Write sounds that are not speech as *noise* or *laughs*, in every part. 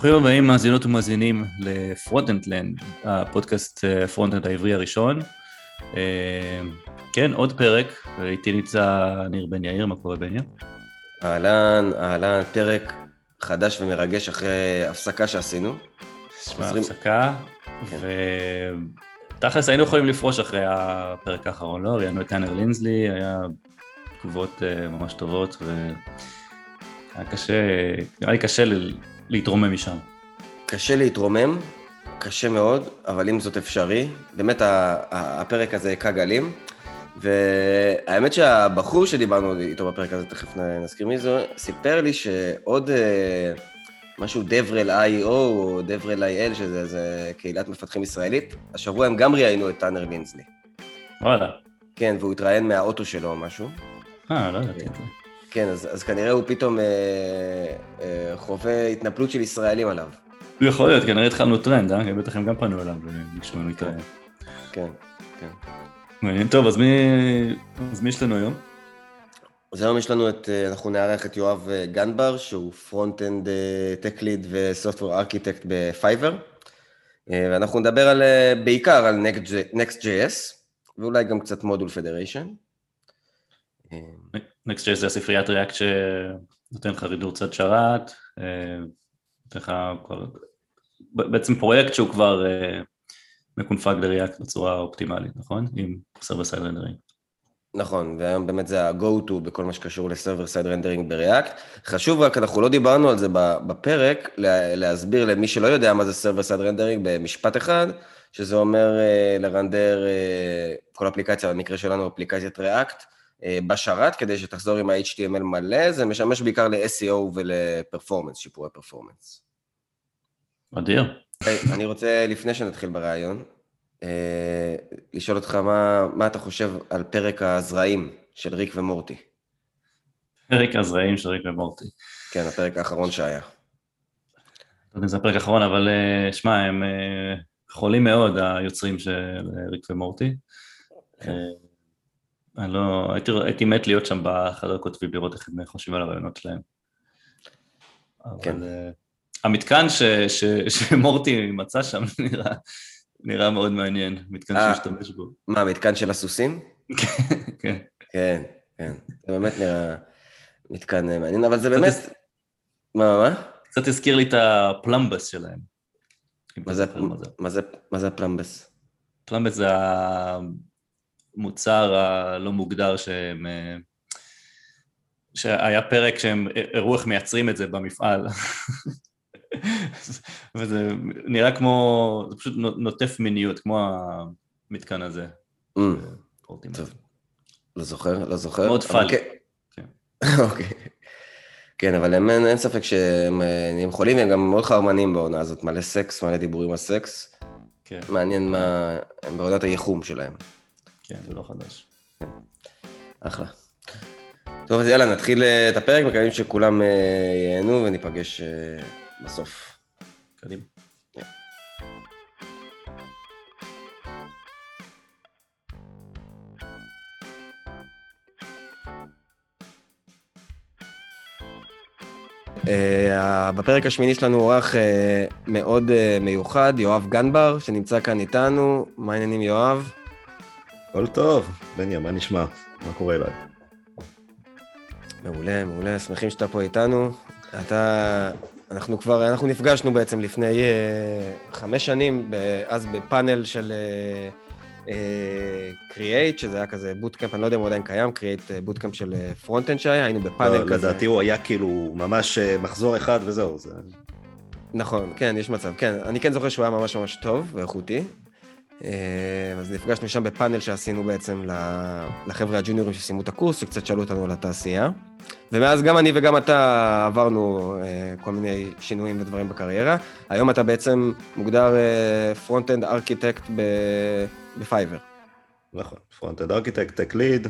ברוכים הבאים מאזינות ומאזינים לפרונטנדלנד, הפודקאסט frontend העברי הראשון. אה, כן, עוד פרק, איתי נמצא ניר בן יאיר, מה קורה בן יאיר? אהלן, אהלן, פרק חדש ומרגש אחרי הפסקה שעשינו. שמע, הפסקה, כן. ותכלס היינו יכולים לפרוש אחרי הפרק האחרון, לא? ראיינו את טאנר לינזלי, היה תגובות אה, ממש טובות, והיה קשה, נראה לי קשה להתרומם משם. קשה להתרומם, קשה מאוד, אבל אם זאת אפשרי, באמת הפרק הזה הכה גלים. והאמת שהבחור שדיברנו איתו בפרק הזה, תכף נזכיר מי זה, סיפר לי שעוד אה, משהו דברל IO או דברל IL, שזה קהילת מפתחים ישראלית, השבוע הם גם ראיינו את טאנר לינזלי. וואלה. כן, והוא התראיין מהאוטו שלו או משהו. אה, לא ידעתי. כן, אז, אז כנראה הוא פתאום אה, אה, חווה התנפלות של ישראלים עליו. הוא יכול להיות, כנראה התחלנו טרנד, אה? בטח הם גם פנו אליו וביקשו ממנו להתראיין. כן, כן. מעניין, טוב, אז מי, אז מי יש לנו היום? אז היום יש לנו את, אה, אנחנו נארח את יואב אה, גנבר, שהוא frontend tech lead ו software architect ב Fiverr, ואנחנו נדבר על, בעיקר על Next.js, ואולי גם קצת module federation. Next.js זה הספריית React שנותן לך רינדור צד שרת, אה, נותן לך בעצם פרויקט שהוא כבר אה, מקונפג ל React בצורה אופטימלית, נכון? עם server side rendering. נכון, והיום באמת זה ה-go-to בכל מה שקשור ל server side rendering ב React. חשוב רק, אנחנו לא דיברנו על זה בפרק, להסביר למי שלא יודע מה זה server side rendering במשפט אחד, שזה אומר אה, לרנדר כל אפליקציה, במקרה שלנו אפליקציית React, אה, בשרת כדי שתחזור עם ה-HTML מלא, זה משמש בעיקר ל-SEO ול performance, שיפורי performance. אדיר. אני רוצה, לפני שנתחיל בראיון, אה, לשאול אותך מה, מה אתה חושב על פרק הזרעים של ריק ומורטי. פרק הזרעים של ריק ומורטי. כן, הפרק האחרון שהיה. לא יודע אם זה הפרק האחרון, אבל אה, שמע, הם חולים מאוד, היוצרים של ריק ומורטי. אני לא, הייתי, הייתי מת להיות שם בחדר כותבים, לראות איך הם חושבים על הרעיונות שלהם. כן. אבל uh, המתקן ש, ש, שמורטי מצא שם *laughs* נראה, נראה מאוד מעניין, מתקן אה, שהשתמש בו. מה, המתקן של הסוסים? *laughs* כן. כן, כן. זה באמת נראה מתקן מעניין, אבל זה באמת... מה, מה? קצת הזכיר לי את הפלמבס שלהם. מה זה, מה, זה, מה זה הפלמבס? פלמבס זה המוצר הלא מוגדר שהם... אה, שהיה פרק שהם הראו איך מייצרים את זה במפעל. *laughs* וזה נראה כמו, זה פשוט נוטף מיניות, כמו המתקן הזה. Mm. טוב, לא זוכר, לא זוכר. מאוד פאל. כן. *laughs* אוקיי. כן, אבל הם, אין ספק שהם נהיים חולים, הם גם מאוד חרמנים בעונה הזאת, מלא סקס, מלא דיבורים על סקס. כן. מעניין מה, הם בעונת הייחום שלהם. כן, זה לא חדש. אחלה. טוב, אז יאללה, נתחיל אה, את הפרק, מקווים שכולם אה, ייהנו וניפגש אה, בסוף. קדימה. Uh, בפרק השמיני שלנו אורח uh, מאוד uh, מיוחד, יואב גנבר, שנמצא כאן איתנו. מה העניינים, יואב? הכל טוב, בניה, מה נשמע? מה קורה אליי? מעולה, מעולה, שמחים שאתה פה איתנו. אתה, אנחנו כבר, אנחנו נפגשנו בעצם לפני uh, חמש שנים, אז בפאנל של Create, uh, שזה היה כזה bootcamp, אני לא יודע אם הוא עדיין קיים, Create bootcamp של front-end שהיה, היינו בפאנל לא, כזה. לדעתי הוא היה כאילו ממש מחזור אחד וזהו. זה... נכון, כן, יש מצב, כן. אני כן זוכר שהוא היה ממש ממש טוב ואיכותי. אה, אז נפגשנו שם בפאנל שעשינו בעצם לחבר'ה הג'וניורים שסיימו את הקורס, שקצת שאלו אותנו על התעשייה. ומאז גם אני וגם אתה עברנו אה, כל מיני שינויים ודברים בקריירה. היום אתה בעצם מוגדר front-end architect ב Fiverr. נכון, front-end architect, tech lead.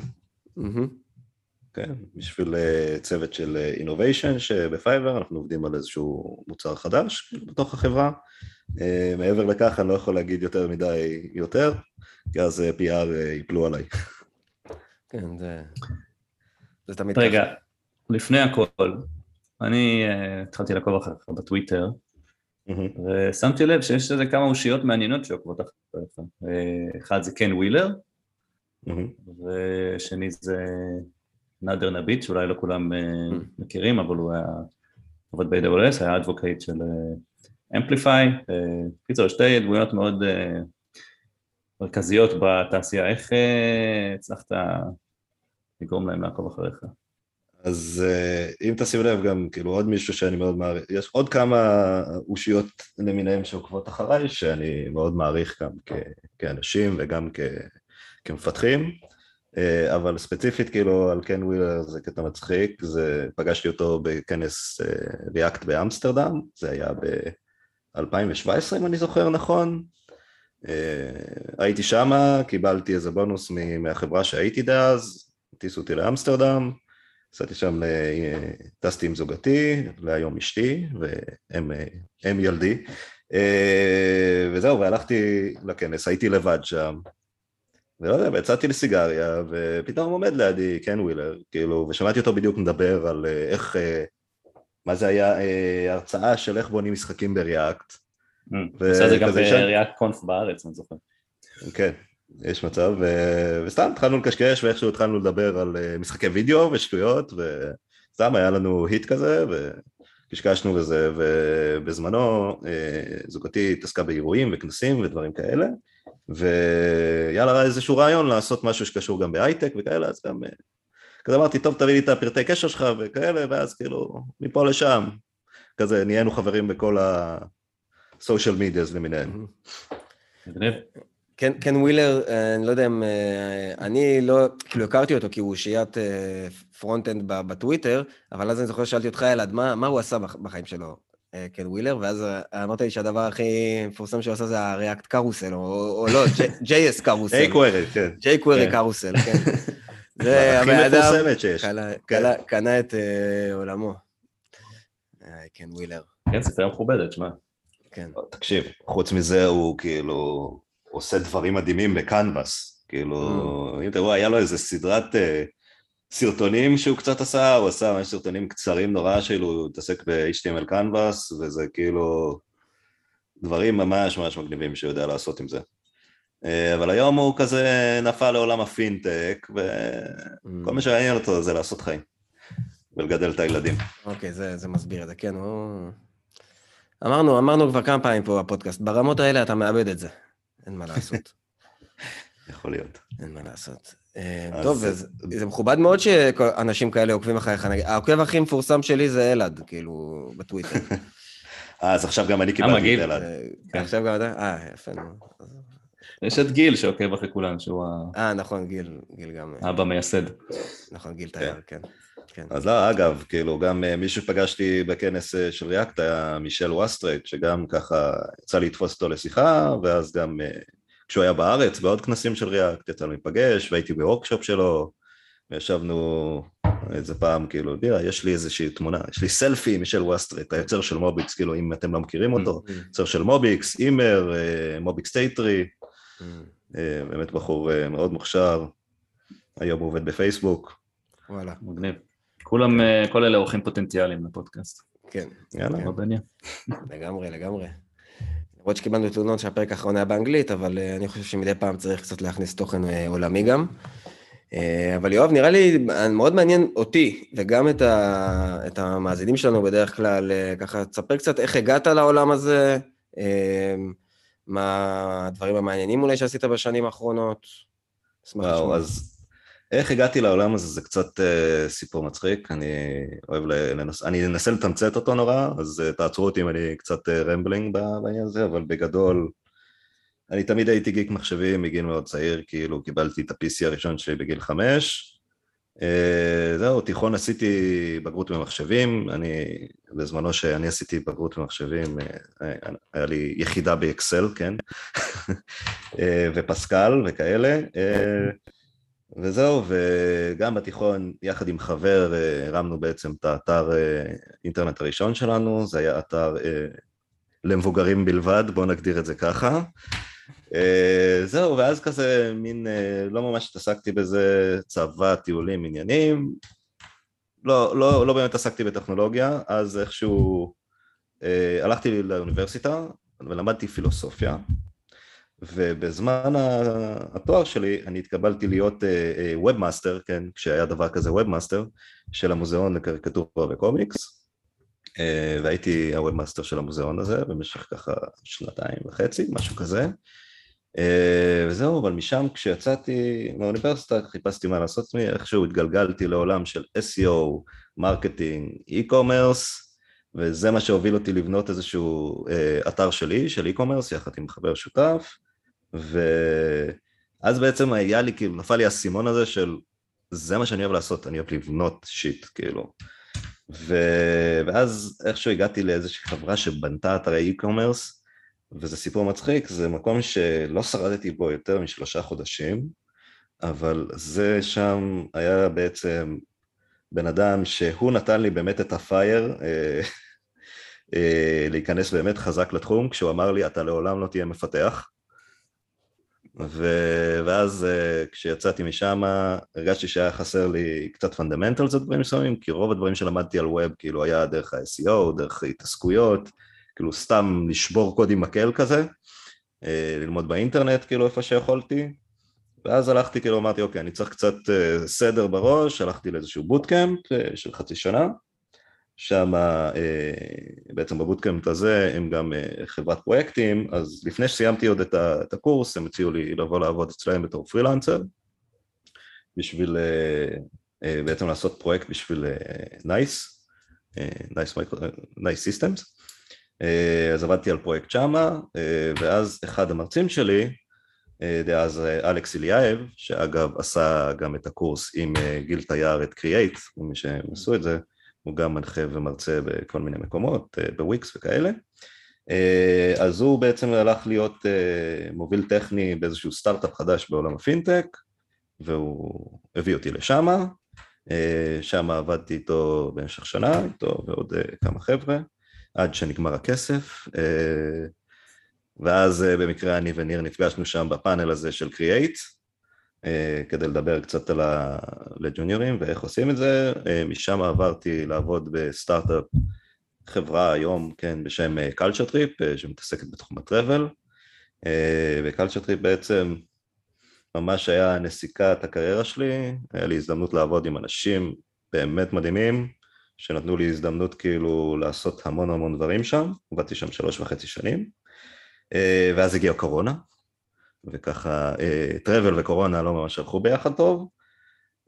כן, בשביל אה, צוות של innovation שב Fiverr אנחנו עובדים על איזשהו מוצר חדש בתוך החברה. Uh, מעבר לכך אני לא יכול להגיד יותר מדי יותר, כי אז uh, PR ייפלו עליי. כן, זה... זה תמיד רגע, ככה. לפני הכל, אני התחלתי לעקוב אחריך בטוויטר, ושמתי לב שיש לזה כמה אושיות מעניינות שעוקבות אחריך. אחד זה קן ווילר, ושני זה נאדר דאביט, שאולי לא כולם מכירים, אבל הוא היה עובד ב-AWS, היה advocate של Amplify. קיצור, שתי דמויות מאוד מרכזיות בתעשייה. איך הצלחת לגרום להם לעקוב אחריך? אז אם תשים לב גם, כאילו עוד מישהו שאני מאוד מעריך, יש עוד כמה אושיות למיניהם שעוקבות אחריי, שאני מאוד מעריך גם כאנשים וגם כמפתחים, אבל ספציפית כאילו על קן ווילר זה קטע מצחיק, זה פגשתי אותו בכנס ריאקט באמסטרדם, זה היה ב-2017 אם אני זוכר נכון, הייתי שמה, קיבלתי איזה בונוס מהחברה שהייתי דאז, הטיסו אותי לאמסטרדם, עשיתי שם, טסתי עם זוגתי, להיום אשתי, והם ילדי, וזהו, והלכתי לכנס, הייתי לבד שם, ולא יודע, ויצאתי לסיגריה, ופתאום עומד לידי קן ווילר, כאילו, ושמעתי אותו בדיוק מדבר על איך, מה זה היה, הרצאה של איך בונים משחקים בריאקט. עושה זה גם בריאקט קונף בארץ, אני זוכר. כן. יש מצב, וסתם התחלנו לקשקש ואיכשהו התחלנו לדבר על משחקי וידאו ושטויות, וסתם היה לנו היט כזה, וקשקשנו בזה, ובזמנו זוגתי התעסקה באירועים וכנסים ודברים כאלה, ויאללה, איזשהו רעיון לעשות משהו שקשור גם בהייטק וכאלה, אז גם כזה אמרתי, טוב, תביא לי את הפרטי קשר שלך וכאלה, ואז כאילו, מפה לשם, כזה נהיינו חברים בכל ה-social medias למיניהם. קן, קן ווילר, אני לא יודע אם... אני לא... כאילו, הכרתי אותו כי הוא אושיית front-end בטוויטר, אבל אז אני זוכר ששאלתי אותך, אלעד, מה, מה הוא עשה בחיים שלו, קן ווילר, ואז אמרת לי שהדבר הכי מפורסם שהוא עשה זה ה React carousel, או, או לא, JS קרוסל. *laughs* ג'יי קווירי, כן. ג'יי קווירי קרוסל, כן. *laughs* זה הכי מפורסמת שיש. קנה את עולמו. קן ווילר. כן, ספרייה מכובדת, שמע. כן. תקשיב, חוץ מזה הוא כאילו... עושה דברים מדהימים בקנבאס, כאילו, אם אתה רואה, היה לו איזה סדרת סרטונים שהוא קצת עשה, הוא עשה ממש סרטונים קצרים נורא שלו, הוא התעסק ב-HTML קנבאס, וזה כאילו דברים ממש ממש מגניבים שהוא יודע לעשות עם זה. אבל היום הוא כזה נפל לעולם הפינטק, וכל מה שעניין אותו זה לעשות חיים, ולגדל את הילדים. אוקיי, זה מסביר את זה, כן, הוא... אמרנו, אמרנו כבר כמה פעמים פה בפודקאסט, ברמות האלה אתה מאבד את זה. אין מה לעשות. *laughs* יכול להיות. אין מה לעשות. טוב, זה מכובד מאוד שאנשים כאלה עוקבים אחריך. העוקב הכי מפורסם שלי זה אלעד, כאילו, בטוויטר. *laughs* אז עכשיו גם אני קיבלתי את אלעד. עכשיו גם אתה? אה, יפה, נו. יש את גיל שעוקב אחרי כולם, שהוא ה... אה, נכון, גיל, גיל גם... אבא מייסד. נכון, גיל תייר, כן. אז לא, אגב, כאילו, גם מישהו שפגשתי בכנס של React היה מישל ווסטרייט, שגם ככה יצא לי לתפוס אותו לשיחה, ואז גם כשהוא היה בארץ, בעוד כנסים של React, יצא לו להיפגש, והייתי ב workshop שלו, וישבנו איזה פעם, כאילו, תראה, יש לי איזושהי תמונה, יש לי סלפי מישל ווסטרייט, היוצר של MobX, כאילו, אם אתם לא מכירים אותו, יוצר של MobX, Immer, MobX State Tree, באמת בחור מאוד מוכשר, היום הוא עובד בפייסבוק. וואלה. מגניב. כולם, כל אלה אורחים פוטנציאליים לפודקאסט. כן. יאללה. לגמרי, לגמרי. למרות שקיבלנו תלונות שהפרק האחרון היה באנגלית, אבל אני חושב שמדי פעם צריך קצת להכניס תוכן עולמי גם. אבל יואב, נראה לי מאוד מעניין אותי, וגם את, ה, את המאזינים שלנו בדרך כלל, ככה, תספר קצת איך הגעת לעולם הזה, מה הדברים המעניינים אולי שעשית בשנים האחרונות. וואו, אז איך הגעתי לעולם הזה, זה קצת uh, סיפור מצחיק, אני אוהב לנס... אני אנסה לתמצת אותו נורא, אז uh, תעצרו אותי אם אני קצת uh, רמבלינג בעניין הזה, אבל בגדול, אני תמיד הייתי גיק מחשבים מגיל מאוד צעיר, כאילו קיבלתי את ה-PC הראשון שלי בגיל חמש, זהו, תיכון עשיתי בגרות במחשבים, אני, בזמנו שאני עשיתי בגרות במחשבים, uh, היה לי יחידה באקסל, כן, ופסקל וכאלה, וזהו, וגם בתיכון, יחד עם חבר, הרמנו בעצם את האתר אינטרנט הראשון שלנו, זה היה אתר למבוגרים בלבד, בואו נגדיר את זה ככה. זהו, ואז כזה מין, לא ממש התעסקתי בזה, צבא, טיולים, עניינים. לא, לא, לא באמת עסקתי בטכנולוגיה, אז איכשהו אה, הלכתי לאוניברסיטה ולמדתי פילוסופיה, ובזמן התואר שלי אני התקבלתי להיות webmaster, כן, כשהיה דבר כזה webmaster, של המוזיאון לקריקטורה וקומיקס, והייתי ה webmaster של המוזיאון הזה במשך ככה שנתיים וחצי, משהו כזה. וזהו, אבל משם כשיצאתי מהאוניברסיטה חיפשתי מה לעשות עצמי, איכשהו התגלגלתי לעולם של SEO, marketing, e-commerce, וזה מה שהוביל אותי לבנות איזשהו אה, אתר שלי, של e-commerce, יחד עם חבר שותף, ואז בעצם היה לי, כאילו, נפל לי האסימון הזה של זה מה שאני אוהב לעשות, אני אוהב לבנות shit, כאילו. ו... ואז איכשהו הגעתי לאיזושהי חברה שבנתה אתרי e-commerce, וזה סיפור מצחיק, זה מקום שלא שרדתי בו יותר משלושה חודשים, אבל זה שם היה בעצם בן אדם שהוא נתן לי באמת את הפייר אה, אה, להיכנס באמת חזק לתחום, כשהוא אמר לי, אתה לעולם לא תהיה מפתח. ו... ואז אה, כשיצאתי משם, הרגשתי שהיה חסר לי קצת fundamentals דברים מסוימים, כי רוב הדברים שלמדתי על web כאילו היה דרך ה-SEO, דרך התעסקויות, כאילו סתם לשבור קוד עם מקל כזה, ללמוד באינטרנט כאילו איפה שיכולתי, ואז הלכתי, כאילו אמרתי, אוקיי, אני צריך קצת uh, סדר בראש, הלכתי לאיזשהו bootcamp uh, של חצי שנה, שם בעצם ב bootcamp הזה הם גם חברת פרויקטים, אז לפני שסיימתי עוד את, הקורס, הם הציעו לי לבוא לעבוד אצלם בתור פרילנסר, בשביל בעצם לעשות פרויקט בשביל NICE, NICE Systems, אז עבדתי על פרויקט שמה, uh, ואז אחד המרצים שלי, אה, דאז אה, אלכס אליאב, שאגב עשה גם את הקורס עם אה, גיל תייר את Create, מי שהם עשו את זה, הוא גם מנחה ומרצה בכל מיני מקומות, בוויקס וכאלה. אז הוא בעצם הלך להיות מוביל טכני באיזשהו סטארט-אפ חדש בעולם הפינטק, והוא הביא אותי לשמה, שם עבדתי איתו במשך שנה, איתו ועוד כמה חבר'ה, עד שנגמר הכסף. ואז אה, במקרה אני וניר נפגשנו שם בפאנל הזה של Create, אה, כדי לדבר קצת על הג'וניורים ואיך עושים את זה, אה, משם עברתי לעבוד בסטארט-אפ חברה היום, כן, בשם Culture Trip, שמתעסקת בתחום ה travel, ו Culture Trip בעצם ממש היה נסיקת הקריירה שלי, היה לי הזדמנות לעבוד עם אנשים באמת מדהימים, שנתנו לי הזדמנות כאילו לעשות המון המון דברים שם, עבדתי שם שלוש וחצי שנים. אה, ואז הגיעה קורונה, וככה אה, וקורונה לא ממש הלכו ביחד טוב,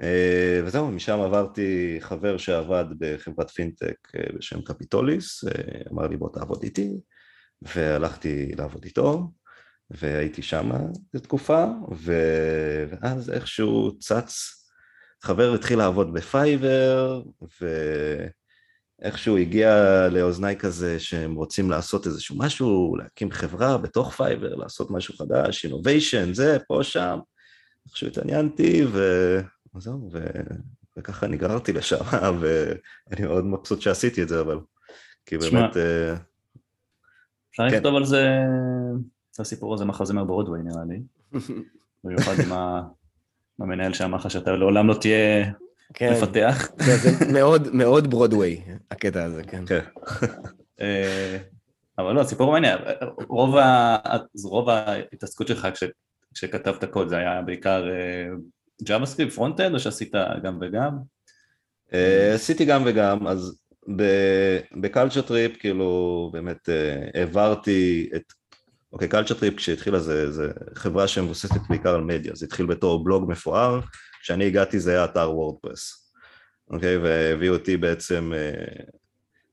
אה, וזהו, משם עברתי חבר שעבד בחברת פינטק בשם Capitolis, אמר לי בוא תעבוד איתי, והלכתי לעבוד איתו, והייתי שם לתקופה, ואז איכשהו צץ, חבר התחיל לעבוד ב Fiverr, ו... איכשהו הגיע לאוזניי כזה שהם רוצים לעשות איזשהו משהו, להקים חברה בתוך Fiverr, לעשות משהו חדש, innovation, זה, פה, שם. איכשהו התעניינתי, וזהו, ו... וככה נגררתי לשם, *laughs* ואני מאוד מבסוט שעשיתי את זה, אבל... כי באמת... אה, אפשר כן. לכתוב על זה, את הסיפור הזה מחזמר ברודווי נראה לי. *laughs* במיוחד עם המנהל שאמר לך שאתה לעולם לא תהיה כן. מפתח. זה מאוד מאוד ברודוויי, הקטע הזה, כן. כן. אה, אבל לא, סיפור מעניין. רוב, ה... רוב ההתעסקות שלך כש... כשכתבת קוד זה היה בעיקר JavaScript, front-end, או שעשית גם וגם? אה, עשיתי גם וגם, אז ב Culture Trip כאילו באמת אה, העברתי את, אוקיי, Culture Trip כשהתחילה זה, זה חברה שמבוססת בעיקר על מדיה, זה התחיל בתור בלוג מפואר, כשאני הגעתי זה היה אתר WordPress, אוקיי? והביאו אותי בעצם אה,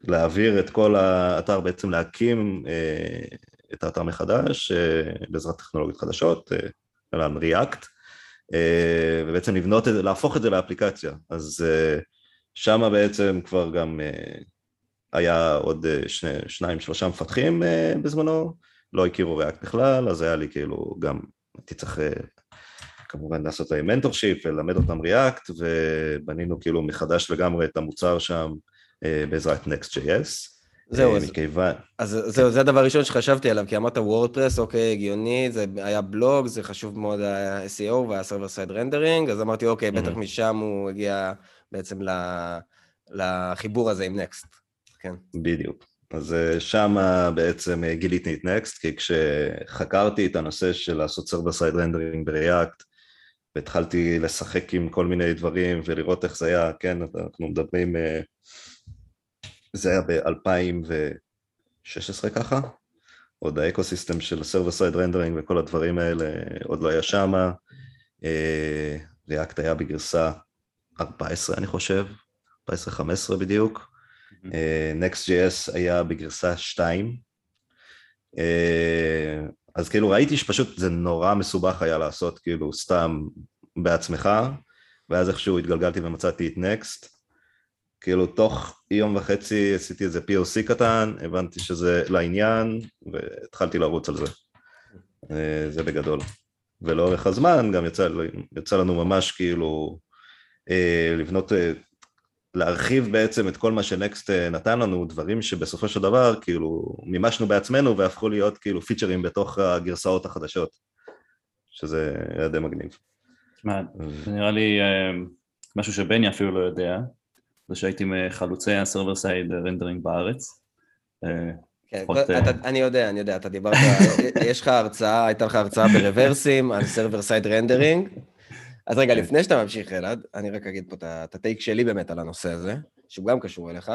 להעביר את כל האתר, בעצם להקים אה, את האתר מחדש אה, בעזרת טכנולוגיות חדשות, על React, ובעצם לבנות את זה, להפוך את זה לאפליקציה. אז שמה בעצם כבר גם היה עוד שני, שניים, שלושה מפתחים בזמנו, לא הכירו React בכלל, אז היה לי כאילו גם, הייתי צריך כמובן לעשות להם mentorship וללמד אותם React, ובנינו כאילו מחדש לגמרי את המוצר שם אה, בעזרת Next.js. זהו, אז, מכיוון... אז זהו, זה הדבר הראשון שחשבתי עליו, כי אמרת WordPress, אוקיי, הגיוני, זה היה בלוג, זה חשוב מאוד ה-SEO וה-Server Side Rendering, אז אמרתי, אוקיי, בטח משם הוא הגיע בעצם לחיבור הזה עם Next, כן. בדיוק. אז שם בעצם גיליתי את Next, כי כשחקרתי את הנושא של לעשות server side rendering ב React, והתחלתי לשחק עם כל מיני דברים ולראות איך זה היה, כן, אנחנו מדברים, זה היה ב-2016 ככה, עוד ה ecosystem של server side rendering וכל הדברים האלה עוד לא היה שמה, React היה בגרסה 14 אני חושב, 14-15 בדיוק, Next.js היה בגרסה 2, אז כאילו ראיתי שפשוט זה נורא מסובך היה לעשות כאילו סתם בעצמך, ואז איכשהו התגלגלתי ומצאתי את Next, כאילו תוך יום וחצי עשיתי איזה POC קטן, הבנתי שזה לעניין, והתחלתי לרוץ על זה. זה בגדול. ולאורך הזמן גם יצא, יצא לנו ממש כאילו לבנות, להרחיב בעצם את כל מה שנקסט נתן לנו, דברים שבסופו של דבר כאילו מימשנו בעצמנו והפכו להיות כאילו פיצ'רים בתוך הגרסאות החדשות, שזה היה די מגניב. תשמע, זה נראה לי משהו שבני אפילו לא יודע, זה שהייתי מחלוצי ה server side rendering בארץ. כן, אני יודע, אני יודע, אתה דיברת, יש לך הרצאה, הייתה לך הרצאה ב Reversim על server side rendering. אז רגע, לפני שאתה ממשיך, אלעד, אני רק אגיד פה את ה take שלי באמת על הנושא הזה, שהוא גם קשור אליך.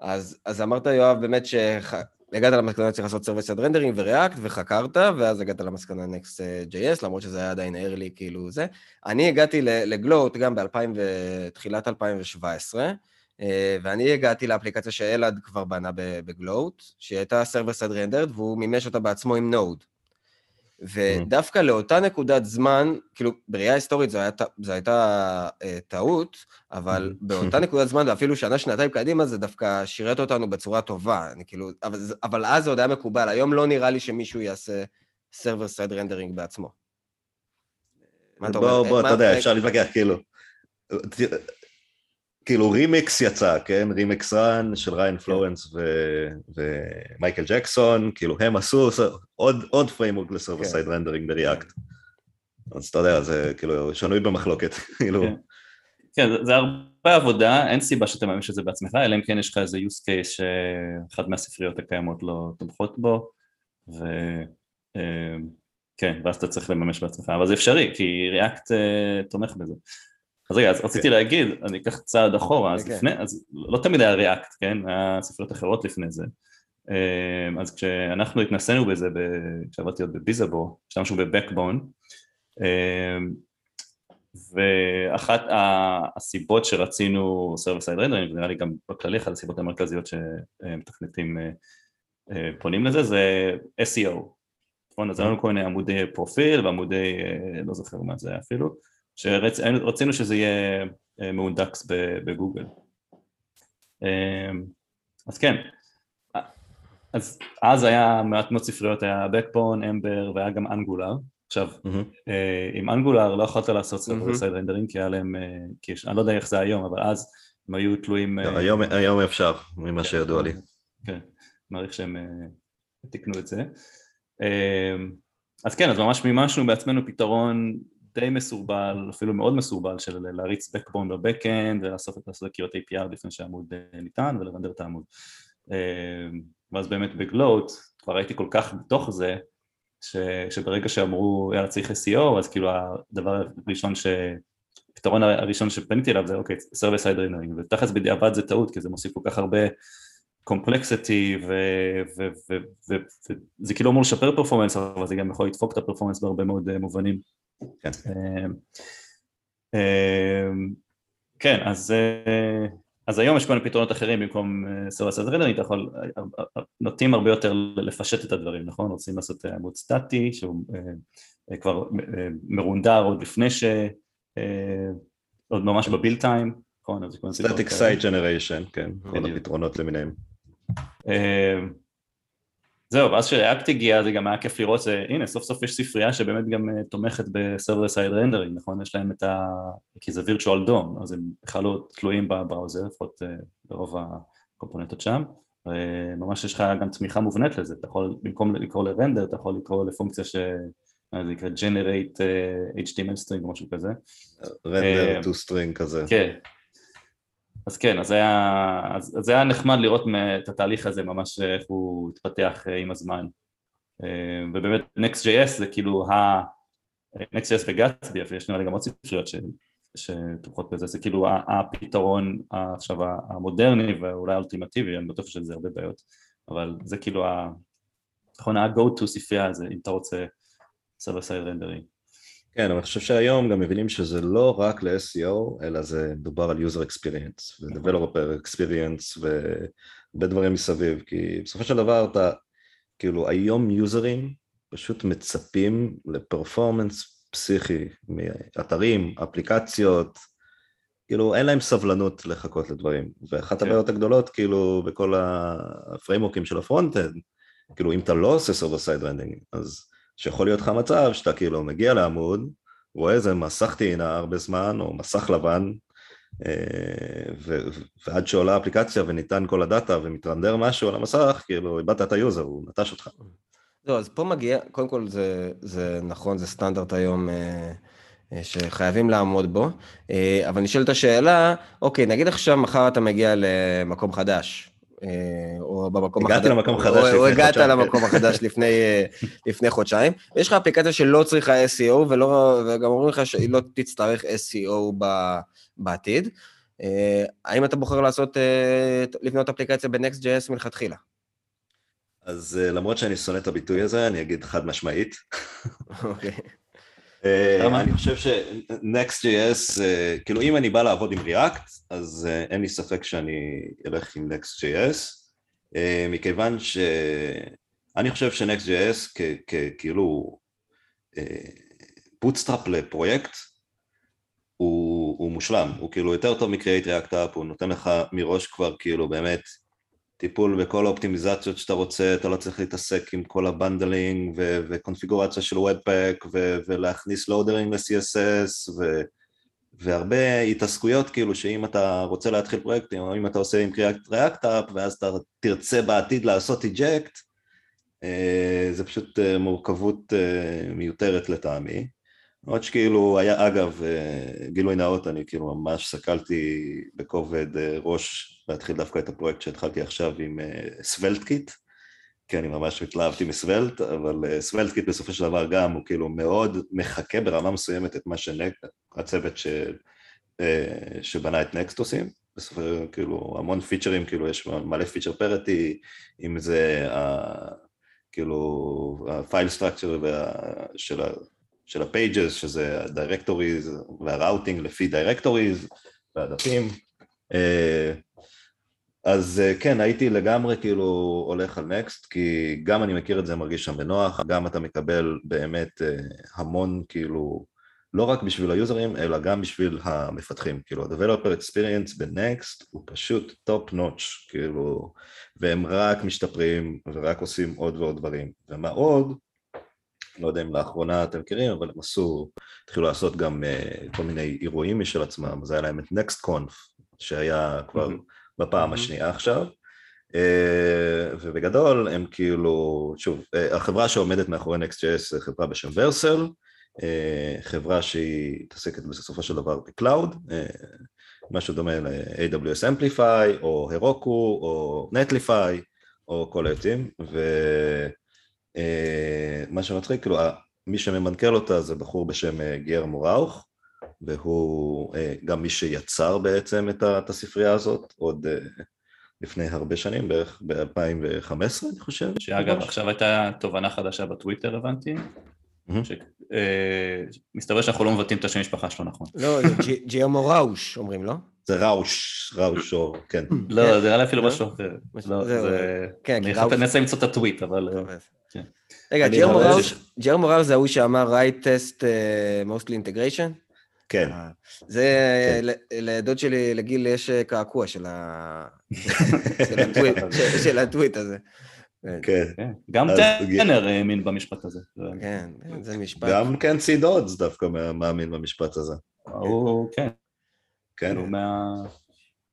אז, אז אמרת, יואב, באמת שהגעת למסקנה שצריך לעשות server side rendering ו React, וחקרת, ואז הגעת למסקנה Next.js, למרות שזה היה עדיין early, כאילו זה. אני הגעתי ל Gloat גם בתחילת 2017, ואני הגעתי לאפליקציה שאלעד כבר בנה ב Gloat, שהיא הייתה server side rendered, והוא מימש אותה בעצמו עם Node. ודווקא לאותה נקודת זמן, כאילו, בראייה היסטורית זו, הייתה, זו הייתה אה, טעות, אבל באותה *laughs* נקודת זמן, ואפילו שנה, שנתיים קדימה, זה דווקא שירת אותנו בצורה טובה. אני כאילו, אבל, אבל אז זה עוד היה מקובל, היום לא נראה לי שמישהו יעשה server side rendering בעצמו. בוא, בוא, אתה יודע, אפשר להתווכח, כאילו. כאילו רימיקס יצא, כן? Remix Run של ריין פלורנס ומייקל ג'קסון, כאילו הם עשו עוד, עוד framework ל server side rendering ב React. אז אתה יודע, זה כאילו שנוי במחלוקת, *laughs* כאילו. כן, זה הרבה עבודה, אין סיבה שאתה תממש את זה בעצמך, אלא אם כן יש לך איזה use case שאחת מהספריות הקיימות לא תומכות בו, וכן, ואז אתה צריך לממש בעצמך, אבל זה אפשרי, כי React תומך בזה. אז רגע, אז רציתי להגיד, אני אקח צעד אחורה, אז לפני, אז לא תמיד היה React, כן? היה ספריות אחרות לפני זה. אז כשאנחנו התנסינו בזה, כשעבדתי עוד ב Bizzabo, השתמשנו ב Backbone, ואחת הסיבות שרצינו server side rendering, ונראה לי גם בכללי אחת הסיבות המרכזיות שמתכנתים פונים לזה, זה SEO. נכון, אז היה לנו כל מיני עמודי פרופיל ועמודי, לא זוכר מה זה אפילו, שרצינו שזה יהיה מאונדקס בגוגל. אז כן, אז אז היה מעט מאוד ספריות, היה Backbone, Ember והיה גם Angular. עכשיו, עם Angular לא יכולת לעשות server side rendering כי היה להם, כי אני לא יודע איך זה היום, אבל אז הם היו תלויים... היום אפשר, ממה שידוע לי. כן, מעריך שהם תיקנו את זה. אז כן, אז ממש מימשנו בעצמנו פתרון די מסורבל, אפילו מאוד מסורבל, של להריץ backbone בבקאנד ולעשות את הסקירות APR לפני שהעמוד ניתן ולרנדר את העמוד. ואז באמת בגלוט, כבר הייתי כל כך בתוך זה, ש, שברגע שאמרו יאללה צריך SEO, אז כאילו הדבר הראשון ש... הפתרון הראשון שפניתי אליו זה אוקיי, server side rendering, ותכלס בדיעבד זה טעות, כי זה מוסיף כל כך הרבה complexity, וזה כאילו אמור לשפר performance, אבל זה גם יכול לדפוק את ה performance בהרבה מאוד מובנים. כן. כן, אז, אז היום יש כל מיני פתרונות אחרים במקום server side rendering, אתה יכול, נוטים הרבה יותר לפשט את הדברים, נכון? רוצים לעשות עמוד סטטי שהוא כבר מרונדר עוד לפני ש... עוד ממש ב build time, נכון? Static Site Generation, כן, כל הפתרונות למיניהם. זהו, ואז כש React הגיע זה גם היה כיף לראות, הנה סוף סוף יש ספרייה שבאמת גם תומכת ב server side rendering, נכון? יש להם את ה... כי זה virtual DOM, אז הם בכלל לא תלויים ב browser, לפחות ברוב הקומפוננטות שם, וממש יש לך גם תמיכה מובנית לזה, אתה יכול במקום לקרוא ל render, אתה יכול לקרוא לפונקציה ש... זה נקרא generate HTML string או משהו כזה. רנדר to string כזה. כן. אז כן, אז היה, אז, אז היה נחמד לראות את התהליך הזה ממש איך הוא התפתח עם הזמן. ובאמת Next.js זה כאילו ה... Next.js וגצבי, ויש נראה לי גם עוד ספריות שתומכות בזה, זה כאילו הפתרון עכשיו המודרני ואולי האולטימטיבי, אני בטוח שזה הרבה בעיות, אבל זה כאילו נכון, ה-go to ספרייה הזה, אם אתה רוצה server side rendering. כן, אבל אני חושב שהיום גם מבינים שזה לא רק ל-SEO, אלא זה מדובר על user experience, ו-developer experience, והרבה דברים מסביב, כי בסופו של דבר אתה, כאילו היום יוזרים פשוט מצפים ל performance פסיכי מאתרים, אפליקציות, כאילו אין להם סבלנות לחכות לדברים, ואחת כן. הבעיות הגדולות כאילו בכל הפריימורקים של ה frontend, כאילו אם אתה לא עושה server side rendering, אז שיכול להיות לך מצב שאתה כאילו מגיע לעמוד, רואה איזה מסך טעינה הרבה זמן, או מסך לבן, אה, ו- ועד שעולה אפליקציה וניתן כל הדאטה ומתרנדר משהו על המסך, כאילו איבדת את ה user, הוא נטש אותך. לא, אז פה מגיע, קודם כל זה, זה נכון, זה סטנדרט היום אה, אה, שחייבים לעמוד בו, אבל נשאלת השאלה, אוקיי, נגיד עכשיו מחר אתה מגיע למקום חדש, או במקום החדש, הגעת למקום חדש או, או הגעת למקום החדש לפני, אה, לפני חודשיים, ויש לך אפליקציה שלא צריכה SEO, ולא, וגם אומרים לך שהיא לא תצטרך SEO בעתיד. אה, האם אתה בוחר לעשות, לבנות אפליקציה ב-Next.js מלכתחילה? אז למרות שאני שונא את הביטוי הזה, אני אגיד חד משמעית. אוקיי. אה, אני חושב ש-Next.js, uh, כאילו אם אני בא לעבוד עם React, אז uh, אין לי ספק שאני אלך עם Next.js, אה, מכיוון שאני חושב ש-Next.js כאילו bootstrap לפרויקט, הוא, הוא מושלם, הוא כאילו יותר טוב מ-Create React App, הוא נותן לך מראש כבר כאילו באמת טיפול בכל האופטימיזציות שאתה רוצה, אתה לא צריך להתעסק עם כל ה bundling ו- וקונפיגורציה של webpack ו- ולהכניס לואדרים ל-CSS ו- והרבה התעסקויות כאילו שאם אתה רוצה להתחיל פרויקטים או אם אתה עושה עם Create React App ואז אתה תרצה בעתיד לעשות eject אה, זה פשוט אה, מורכבות אה, מיותרת לטעמי למרות שכאילו היה, אגב, אה, גילוי נאות, אני כאילו ממש שקלתי בכובד אה, ראש להתחיל דווקא את הפרויקט שהתחלתי עכשיו עם SvelteKit, אה, כי אני ממש התלהבתי מ Svelte, אבל SvelteKit בסופו של דבר גם הוא כאילו מאוד מחקה ברמה מסוימת את מה שהצוות ש... שבנה את Next עושים, בסופו של דבר כאילו המון פיצ'רים, כאילו יש מלא feature parity, אם זה כאילו ה file structure של של ה-pages, שזה ה-directories לפי directories והדפים. אה, אז אה, כן, הייתי לגמרי כאילו הולך על Next, כי גם אני מכיר את זה, מרגיש שם בנוח, גם אתה מקבל באמת אה, המון כאילו, לא רק בשביל היוזרים, אלא גם בשביל המפתחים, כאילו ה-Developer Experience בנקסט הוא פשוט top notch, כאילו, והם רק משתפרים ורק עושים עוד ועוד דברים, ומה עוד? לא יודע אם לאחרונה אתם מכירים, אבל הם עשו, התחילו לעשות גם uh, כל מיני אירועים משל עצמם, אז היה להם את NextConf, שהיה כבר mm-hmm. בפעם mm-hmm. השנייה עכשיו, uh, ובגדול הם כאילו, שוב, uh, החברה שעומדת מאחורי NextJS זה חברה בשם ורסל, אה, חברה שהיא מתעסקת בסופו של דבר ב cloud, אה, משהו דומה ל-AWS Amplify, או Heroku, או Netlify, או כל העצים, ו... אה, מה שמצחיק, כאילו, מי שממנכ"ל אותה זה בחור בשם אה, גיירמו ראוך, והוא אה, גם מי שיצר בעצם את הספרייה הזאת, עוד לפני הרבה שנים, בערך ב-2015 אני חושב. שאגב, עכשיו הייתה תובנה חדשה בטוויטר, הבנתי. מסתבר שאנחנו לא מבטאים את השם משפחה שלו נכון. לא, ג'יאמו ראוש אומרים, לא? זה ראוש, ראוש או, כן. *laughs* לא, זה נראה לי אפילו משהו אחר. לא, זה... כן, אני אנסה למצוא את הטוויט, אבל... כן. רגע, ג'רמו ראוש זה ההוא שאמר right test uh, mostly integration? כן. זה, כן. לדוד שלי, לגיל, יש קעקוע *laughs* של הטוויט הזה. כן. גם טנר האמין במשפט הזה. כן, זה משפט. גם כן סיד אודס דווקא מאמין במשפט הזה. הוא, כן. כן. הוא מה...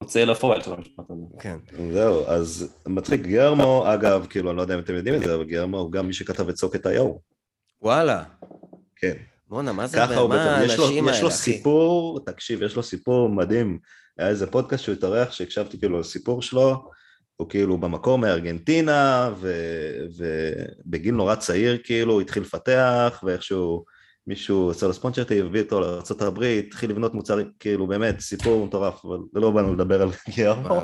מוצא לפועל של המשפט הזה. כן. זהו, אז מצחיק, גרמו, אגב, כאילו, אני לא יודע אם אתם יודעים את זה, אבל גרמו הוא גם מי שכתב את סוקט איו. וואלה. כן. בואנה, מה זה, מה האנשים האלה, אחי? יש לו סיפור, תקשיב, יש לו סיפור מדהים. היה איזה פודקאסט שהוא התארח שהקשבתי כאילו לסיפור שלו, הוא כאילו במקור מארגנטינה, ובגיל נורא צעיר כאילו הוא התחיל לפתח, ואיכשהו מישהו עשה לו ספונצ'רטי, הביא אותו לארה"ב, התחיל לבנות מוצרים, כאילו באמת סיפור מטורף, אבל לא באנו לדבר על גיירו,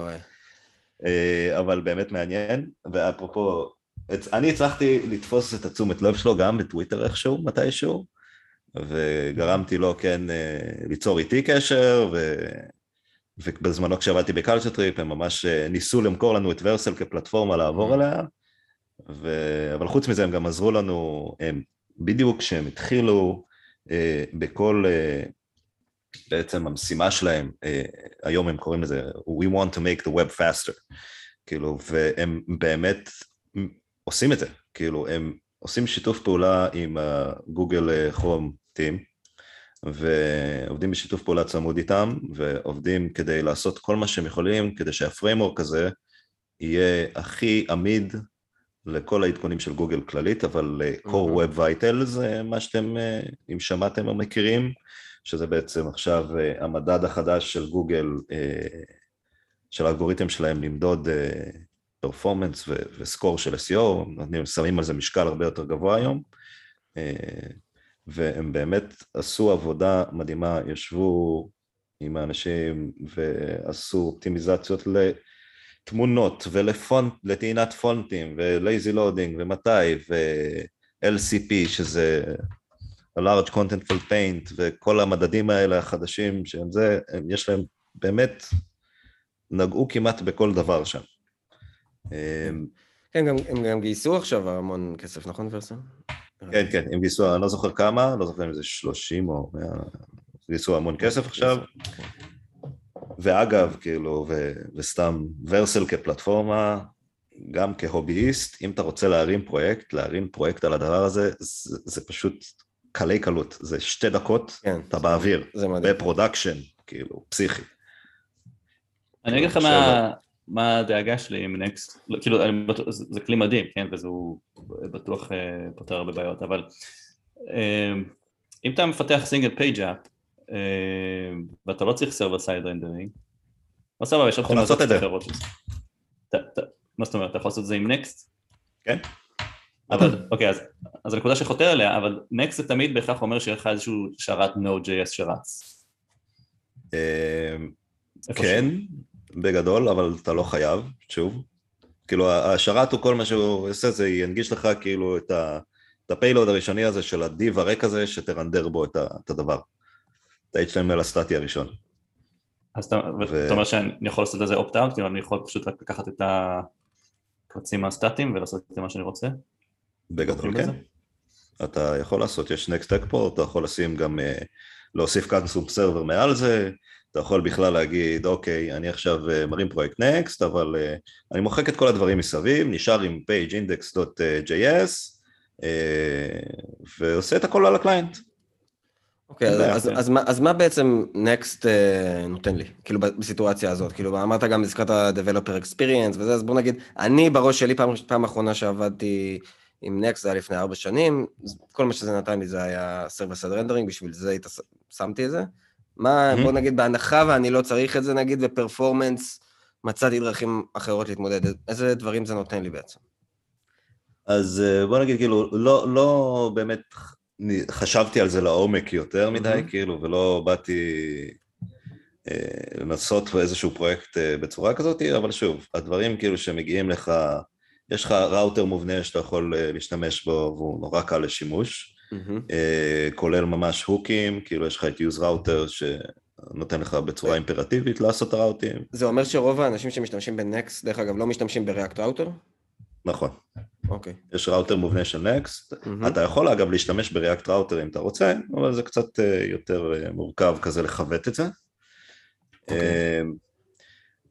אה, אבל באמת מעניין, ואפרופו, אני הצלחתי לתפוס את התשומת לב שלו גם בטוויטר איכשהו, מתישהו, וגרמתי לו כן אה, ליצור איתי קשר, ו... ובזמנו כשעבדתי ב Culture Trip הם ממש אה, ניסו למכור לנו את Vercel כפלטפורמה לעבור. עליה, ו... אבל חוץ מזה הם גם עזרו לנו, הם בדיוק כשהם התחילו אה, בכל, אה, בעצם המשימה שלהם, אה, היום הם קוראים לזה We want to make the web faster, כאילו, והם באמת עושים את זה, כאילו, הם עושים שיתוף פעולה עם Google Chrome team, ועובדים בשיתוף פעולה צמוד איתם, ועובדים כדי לעשות כל מה שהם יכולים כדי שה framework הזה יהיה הכי עמיד לכל העדכונים של גוגל כללית, אבל core Web Vital זה מה שאתם, אה, אם שמעתם או מכירים, שזה בעצם עכשיו אה, המדד החדש של גוגל, של האלגוריתם שלהם למדוד performance ו score של SEO, נותנים, שמים על זה משקל הרבה יותר גבוה היום, והם באמת עשו עבודה מדהימה, ישבו עם האנשים ועשו אופטימיזציות לתמונות ולפונט, לטעינת פונטים ו lazy loading ומתי ו-LCP שזה ה-large contentful paint וכל המדדים האלה החדשים שהם זה, הם, יש להם באמת, נגעו כמעט בכל דבר שם. כן, גם, הם גם גייסו עכשיו המון כסף, נכון Vercel? כן, כן, הם גייסו, אני לא זוכר כמה, לא זוכר אם זה 30 או 100, גייסו המון כסף עכשיו. ואגב, כאילו, ו, וסתם Vercel כפלטפורמה, גם כ hobbyist, אם אתה רוצה להרים פרויקט, להרים פרויקט על הדבר הזה, זה, זה פשוט קלי קלות, זה שתי דקות, כן, אתה באוויר, זה מדהים. ב production, כאילו, פסיכי. אני אגיד לך מה, מה הדאגה שלי עם Next, כאילו, זה כלי מדהים, כן, וזה בטוח אה, פותר הרבה בעיות, אבל אה, אם אתה מפתח single page app, ואתה לא צריך server side rendering, אז סבבה, יש אופטימיזציות אחרות. מה זאת אומרת, אתה יכול לעשות את זה עם Next? כן. אבל, אוקיי, אז, אז הנקודה שחותר אליה, אבל Next זה תמיד בהכרח אומר שיהיה לך איזשהו שרת Node.js שרץ. אה, כן, בגדול, אבל אתה לא חייב, שוב. כאילו, השרת הוא כל מה שהוא עושה, זה ינגיש לך כאילו את, הפיילוד הראשוני הזה של הדיב הריק הזה, שתרנדר בו את הדבר. את ה-HTML הסטטי הראשון. אז אתה, ו... אומר שאני יכול לעשות את זה אופט-אאוט, כאילו אני יכול פשוט רק לקחת את הקבצים הסטטיים ולעשות את מה שאני רוצה? בגדול כן. אתה יכול לעשות, יש Next Export, אתה יכול לשים גם, אה, להוסיף custom server מעל זה, אתה יכול בכלל להגיד, אוקיי, אני עכשיו אה, מרים פרויקט Next, אבל uh, אני מוחק את כל הדברים מסביב, נשאר עם page index.js, ועושה את הכל על ה client. אוקיי, אז, אז, אז, אז מה בעצם Next uh, נותן לי, כאילו בסיטואציה הזאת? כאילו אמרת גם, הזכרת ה-Developer Experience וזה, אז בוא נגיד, אני בראש שלי, פעם, פעם אחרונה שעבדתי עם Next, זה היה לפני ארבע שנים, כל מה שזה נתן לי זה היה Server Side Rendering, בשביל זה שמתי את זה. מה, mm-hmm. בוא נגיד, בהנחה ואני לא צריך את זה, נגיד, בפרפורמנס, מצאתי דרכים אחרות להתמודד. איזה דברים זה נותן לי בעצם? אז אה, בוא נגיד, כאילו, לא, לא באמת חשבתי על זה לעומק יותר מדי, mm-hmm. כאילו, ולא באתי אה, לנסות באיזשהו פרויקט אה, בצורה כזאת, אבל שוב, הדברים כאילו שמגיעים לך, יש לך ראוטר מובנה שאתה יכול להשתמש בו והוא נורא קל לשימוש. mm-hmm. כולל ממש hookים, כאילו יש לך את useRouter שנותן לך בצורה אימפרטיבית לעשות את ה routeים. זה אומר שרוב האנשים שמשתמשים ב Next, דרך אגב, לא משתמשים ב React Router? נכון. אוקיי. Okay. יש ראוטר מובנה של Next, mm-hmm. אתה יכול אגב להשתמש ב React Router אם אתה רוצה, אבל זה קצת אה, יותר אה, מורכב כזה לחבר את זה. Okay. אוקיי.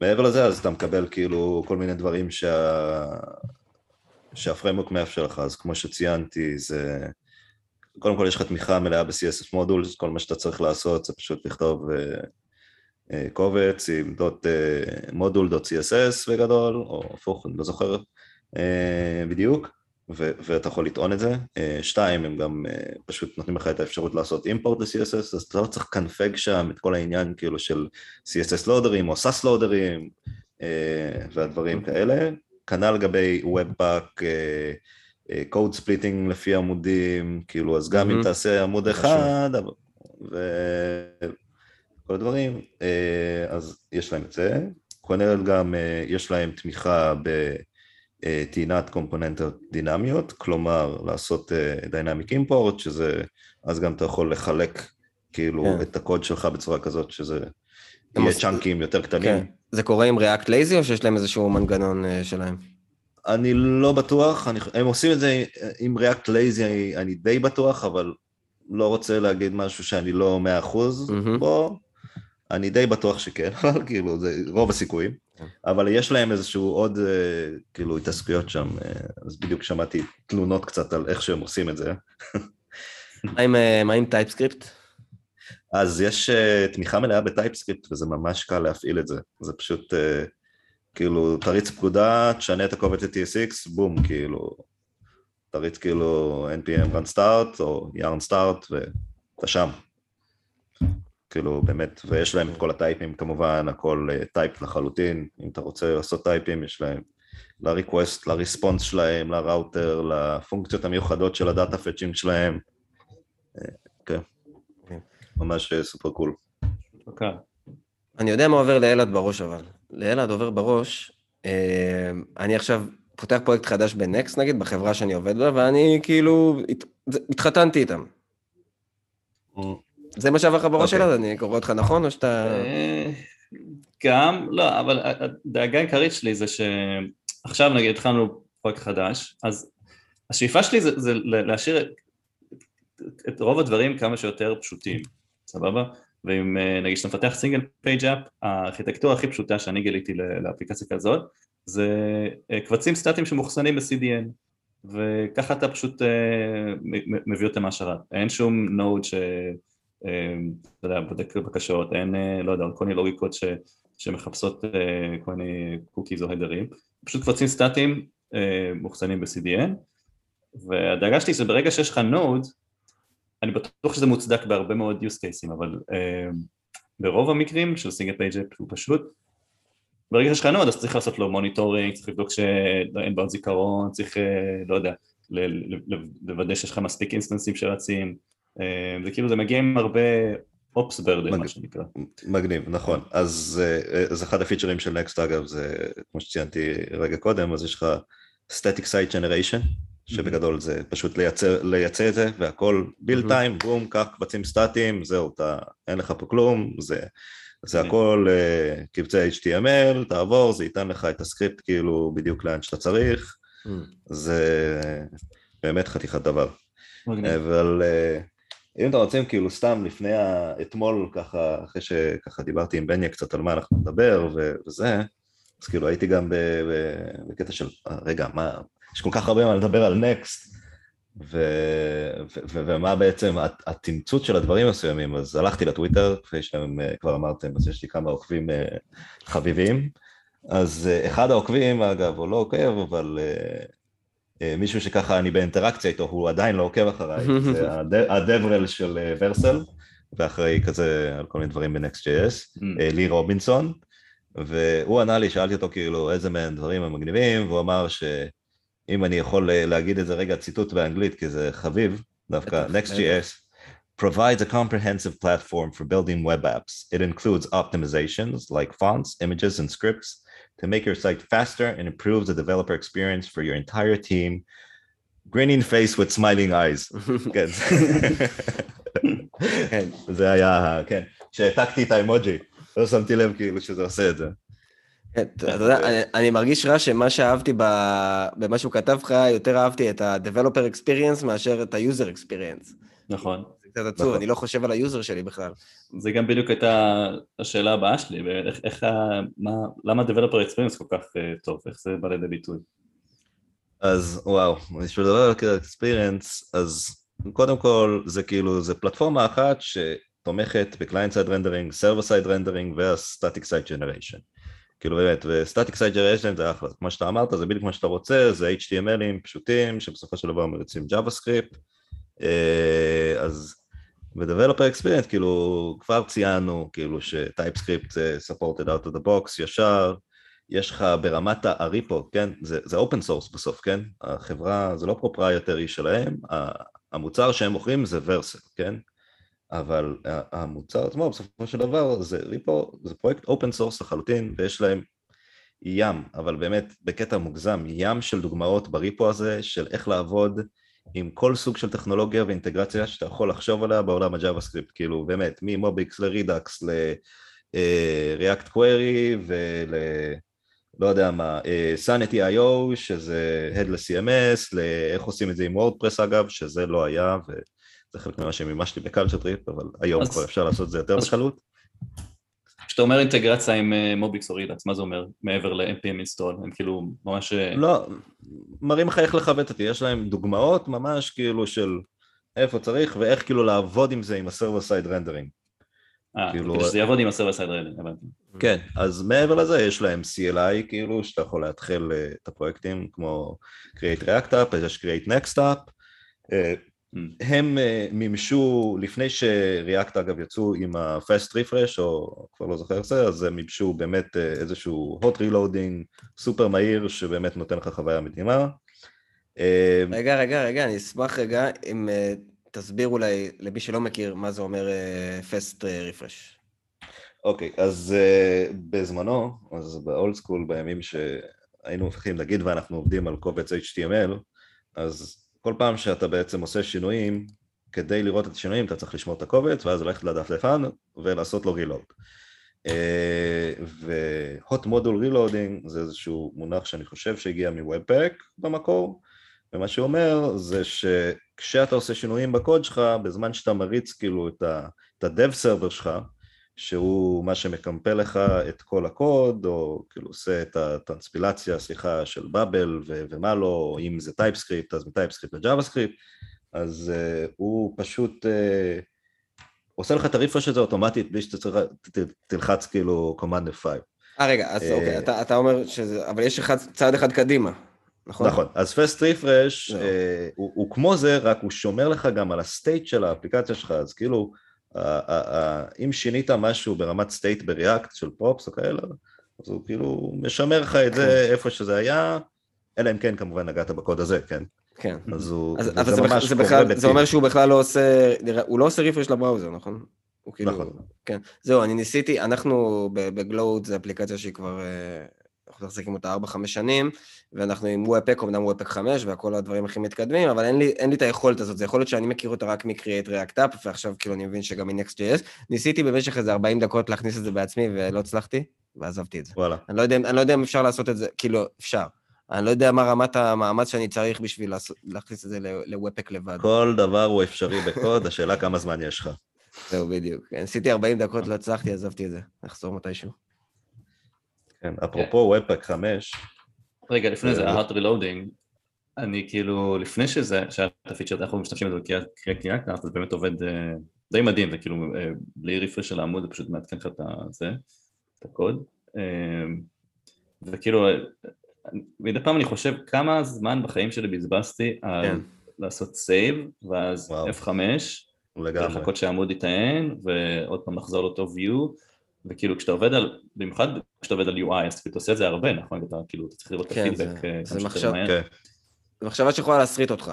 מעבר לזה, אז אתה מקבל כאילו כל מיני דברים שה... שהפריימוק מאפשר לך, אז כמו שציינתי, זה קודם כל יש לך תמיכה מלאה ב-CSS מודול, כל מה שאתה צריך לעשות זה פשוט לכתוב uh, קובץ עם דוט מודול דוט CSS בגדול, או הפוך, אני לא זוכר בדיוק, ו- ואתה יכול לטעון את זה. אה, שתיים, הם גם אה, פשוט נותנים לך את האפשרות לעשות אימפורט ל-CSS, אז אתה לא צריך קנפג שם את כל העניין כאילו של CSS loaderים או Sass loaderים והדברים כאלה. כנ"ל לגבי Webpack, code splitting לפי עמודים, כאילו, אז גם אם תעשה עמוד אחד, וכל הדברים, אז יש להם את זה. כולל גם, יש להם תמיכה ב... טעינת קומפוננטות דינמיות, כלומר לעשות dynamic uh, import, שזה, אז גם אתה יכול לחלק כאילו כן. את הקוד שלך בצורה כזאת שזה יהיה מוס... צ'אנקים יותר קטנים. כן. זה קורה עם React Lazy או שיש להם איזשהו מנגנון uh, שלהם? אני לא בטוח, אני, הם עושים את זה עם React Lazy, אני, אני די בטוח, אבל לא רוצה להגיד משהו שאני לא מאה אחוז mm-hmm. בו, אני די בטוח שכן, *laughs* אבל כאילו זה רוב הסיכויים. כן. אבל יש להם איזשהו עוד אה, כאילו התעסקויות שם, אה, אז בדיוק שמעתי תלונות קצת על איך שהם עושים את זה. מה עם TypeScript? אה, אז יש תמיכה מלאה ב TypeScript וזה ממש קל להפעיל את זה, זה פשוט כאילו תריץ פקודה, תשנה את הקובץ ל-TSX, בום, כאילו, תריץ כאילו npm run start או yarn start ואתה שם. כאילו באמת, ויש להם את כל ה typeים כמובן, הכל typed אה, לחלוטין, אם אתה רוצה לעשות typeים יש להם ל request, ל response שלהם, לראוטר, לפונקציות המיוחדות של ה data fetching שלהם, אה, כן, ממש אה, super cool. אוקיי. אני יודע מה עובר לאלעד בראש אבל, לאלעד עובר בראש, אני עכשיו פותח פרויקט חדש ב Next נגיד, בחברה שאני עובד בה, ואני כאילו התחתנתי איתם. זה מה שעבר לך בראש. אוקיי. שלו? אני קורא אותך נכון, או שאתה... אה, גם, לא, אבל הדאגה העיקרית שלי זה שעכשיו נגיד התחלנו פרויקט חדש, אז השאיפה שלי זה, זה להשאיר את, את רוב הדברים כמה שיותר פשוטים, סבבה? ואם אה, נגיד שאתה מפתח single page app, הארכיטקטורה הכי פשוטה שאני גיליתי לאפליקציה כזאת, זה אה, קבצים סטטיים שמאוחסנים ב-CDN, וככה אתה פשוט מביא אותם מהשרת, אין שום Node ש... אתה יודע, בודק בקשות, אין, אה, לא יודע, כל מיני לוגיקות ש, שמחפשות אה, כל מיני cookies או headerים, פשוט קבצים סטטיים אה, מאוחסנים ב-CDN, והדאגה שלי זה ברגע שיש לך Node, אני בטוח שזה מוצדק בהרבה מאוד use cases, אבל ברוב המקרים של single page app פשוט, ברגע שיש לך Node אז צריך לעשות לו monitoring, צריך לבדוק שאין בעיות זיכרון, צריך, לא יודע, לוודא שיש לך מספיק instanceים שרצים, זה כאילו זה מגיע עם הרבה ops burden, מה שנקרא. מגניב, נכון. אז, אה, אז אחד הפיצ'רים של Next אגב זה, כמו שציינתי רגע קודם, אז יש לך static site generation, שבגדול זה פשוט לייצר, לייצר את זה, והכל build time, בום, קח קבצים סטטיים, זהו, אתה, אין לך פה כלום, זה, זה הכל קבצי HTML, תעבור, זה ייתן לך את הסקריפט כאילו בדיוק לאן שאתה צריך, זה באמת חתיכת דבר. אבל... אם אתם רוצים כאילו סתם לפני אתמול ככה, אחרי שככה דיברתי עם בניה קצת על מה אנחנו נדבר וזה, אז כאילו הייתי גם בקטע של, רגע, מה, יש כל כך הרבה מה לדבר על נקסט, ומה בעצם התמצות של הדברים מסוימים, אז הלכתי לטוויטר, כפי שאתם אה, כבר אמרתם, אז יש לי כמה עוקבים אה, חביבים, אז אה, אחד העוקבים, אגב, הוא לא עוקב, אבל אה, מישהו שככה אני באינטראקציה איתו, הוא עדיין לא עוקב אחריי, *laughs* זה הדברל של אה, ורסל, ואחראי כזה על כל מיני דברים ב-Next.js, mm. אה, לי רובינסון, והוא ענה לי, שאלתי אותו כאילו איזה מהם דברים הם מגניבים, והוא אמר שאם אני יכול להגיד את זה רגע ציטוט באנגלית, כי זה חביב, דווקא Next.js provides a comprehensive platform for building web apps. It includes optimizations like fonts, images, and scripts, to make your site faster and improve the developer experience for your entire team. Grinning face with smiling eyes. כן. כן, זה היה, כן. שהעתקתי את האמוג'י, לא שמתי לב כאילו שזה עושה את זה. כן, אתה יודע, אני מרגיש רע שמה שאהבתי במה שהוא כתב לך, יותר אהבתי את ה-Developer Experience מאשר את ה-User Experience. נכון. קצת עצוב, נכון. אני לא חושב על ה user שלי בכלל. זה גם בדיוק הייתה השאלה הבאה שלי, ואיך, איך, מה, למה Developer Experience כל כך uh, טוב, איך זה בא לידי ביטוי? אז וואו, בשביל לדבר על Experience, אז קודם כל זה כאילו, זה פלטפורמה אחת שתומכת ב-Client Side Rendering, Server Side Rendering וה- Static Site Generation. כאילו באמת, ו static site generation זה אחלה, כמו שאתה אמרת, זה בדיוק כמו שאתה רוצה, זה HTMLים פשוטים, שבסופו של דבר מריצים JavaScript, אז ב-Developer Experience, כאילו, כבר ציינו, כאילו, ש-TypeScript זה supported out of the box ישר, יש לך ברמת ה repo, כן? זה, זה open source בסוף, כן? החברה, זה לא proprietary שלהם, המוצר שהם מוכרים זה Vercel, כן? אבל המוצר עצמו בסופו של דבר זה repo, זה פרויקט open source לחלוטין ויש להם ים, אבל באמת בקטע מוגזם, ים של דוגמאות ב repo הזה של איך לעבוד עם כל סוג של טכנולוגיה ואינטגרציה שאתה יכול לחשוב עליה בעולם ה JavaScript, כאילו באמת מ MobX ל Redux ל-React Query ול... לא יודע מה, Sanity.io שזה Headless CMS, לאיך עושים את זה עם WordPress אגב, שזה לא היה זה חלק ממה שמימשתי ב Culture Trip, אבל היום אז, כבר אפשר לעשות את זה יותר בקלות. כשאתה אומר אינטגרציה עם MobX או Redux, מה זה אומר מעבר ל-npm install? הם כאילו ממש... אה, לא, מראים לך איך לכבד אותי, יש להם דוגמאות ממש כאילו של איפה צריך ואיך כאילו לעבוד עם זה עם ה server side rendering. אה, כאילו... כדי שזה יעבוד עם הסרבר סייד רנדרינג, הבנתי. כן, אז מעבר לזה יש להם CLI כאילו, שאתה יכול להתחיל אה, את הפרויקטים כמו Create React App, יש Create Next App, הם אה, מימשו, לפני ש React אגב יצאו עם ה-Fast Refresh, או כבר לא זוכר איך זה, אז הם מימשו באמת אה, איזשהו hot reloading סופר מהיר, שבאמת נותן לך חוויה מדהימה. Uh, רגע, רגע, רגע, אני אשמח רגע אם תסביר אולי למי שלא מכיר מה זה אומר Fast Refresh. אוקיי, okay, אז uh, בזמנו, אז באולד סקול, בימים שהיינו מפחים להגיד ואנחנו עובדים על קובץ HTML, אז כל פעם שאתה בעצם עושה שינויים, כדי לראות את השינויים אתה צריך לשמור את הקובץ ואז ללכת לדף לבן ולעשות לו רילוד. ו-hot module reloading זה איזשהו מונח שאני חושב שהגיע מוובפק במקור, ומה שאומר זה שכשאתה עושה שינויים בקוד שלך, בזמן שאתה מריץ כאילו את ה-dev server שלך, שהוא מה שמקמפל לך את כל הקוד, או כאילו עושה את הטרנספילציה, סליחה, של באבל ו- ומה לא, אם זה TypeScript, אז מ TypeScript ל JavaScript, אז אה, הוא פשוט אה, עושה לך את ה refresh הזה אוטומטית בלי שאתה צריך, ת, תלחץ כאילו command F5. אה רגע, אז אוקיי, אתה, אתה אומר שזה, אבל יש אחד, צעד אחד קדימה, נכון? נכון, אז fast refresh אה, הוא, הוא כמו זה, רק הוא שומר לך גם על ה state של האפליקציה שלך, אז כאילו אם שינית משהו ברמת state ב React של props או כאלה, אז הוא כאילו משמר לך את זה כן. איפה שזה היה, אלא אם כן כמובן נגעת בקוד הזה, כן? כן. אז הוא, אז, אבל זה, ממש זה, בכלל, זה אומר שהוא בכלל לא עושה, הוא לא עושה refresh ל browser, נכון? הוא כאילו, נכון. כן. זהו, אני ניסיתי, אנחנו ב Gloat, זו אפליקציה שהיא כבר אה, אנחנו מחזיקים אותה 4-5 שנים, ואנחנו עם וופק, אמנם וופק 5 והכל הדברים הכי מתקדמים, אבל אין לי, אין לי את היכולת הזאת, זה יכול להיות שאני מכיר אותה רק מ-Create React App, ועכשיו כאילו אני מבין שגם מ-Next.js. ניסיתי במשך איזה 40 דקות להכניס את זה בעצמי ולא הצלחתי, ועזבתי את זה. וואלה. אני לא, יודע, אני לא יודע אם אפשר לעשות את זה, כאילו, אפשר. אני לא יודע מה רמת המאמץ שאני צריך בשביל להכניס את זה לוופק לבד. כל דבר הוא אפשרי בקוד, השאלה כמה זמן יש לך. זהו, בדיוק. ניסיתי 40 דקות, לא הצלחתי, עזבתי את זה. נחזור מתישהו. כן, אפרופו Webpack 5. רגע, לפני זה, ה-hot reloading, אני כאילו, לפני שזה, שהיה את הפיצ'ר, אנחנו משתמשים בזה ב Create React App, זה באמת עובד אה, די מדהים, וכאילו, אה, בלי refresh של העמוד, זה פשוט מעדכן לך את זה, את הקוד. אה, וכאילו, מדי פעם אני חושב כמה זמן בחיים שלי בזבזתי על כן. לעשות save, ואז F5, ולחכות שהעמוד יטען, ועוד פעם לחזור לאותו view, וכאילו כשאתה עובד על, במיוחד כשאתה עובד על UI, אז אתה עושה את זה הרבה, נכון? אתה כאילו, אתה צריך לראות את כן, הפידבק אה, זה מחשב, כן. זה מחשבה שיכולה להסריט אותך.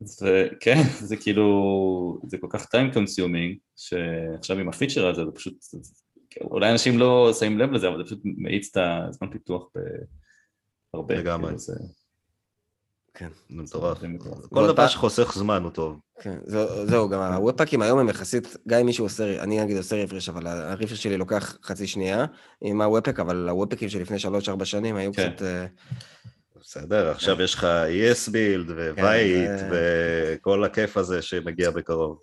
זה, כן, *laughs* זה כאילו, זה כל כך time consuming, שעכשיו עם הפיצ'ר הזה, זה פשוט, אולי אנשים לא שמים לב לזה, אבל זה פשוט מאיץ את הזמן פיתוח בהרבה. לגמרי. כאילו זה... כן. זה מטורף. כל דבר שחוסך זמן הוא טוב. כן, זהו, גם הוובפאקים היום הם יחסית, גם אם מישהו עושה, אני נגיד עושה refresh, אבל ה refresh שלי לוקח חצי שנייה עם ה Webpack, אבל הוובפקים שלפני שלוש-ארבע שנים היו כן. קצת... אה, בסדר, עכשיו כן. יש לך esbuild ו Vite וכל הכיף הזה שמגיע בקרוב.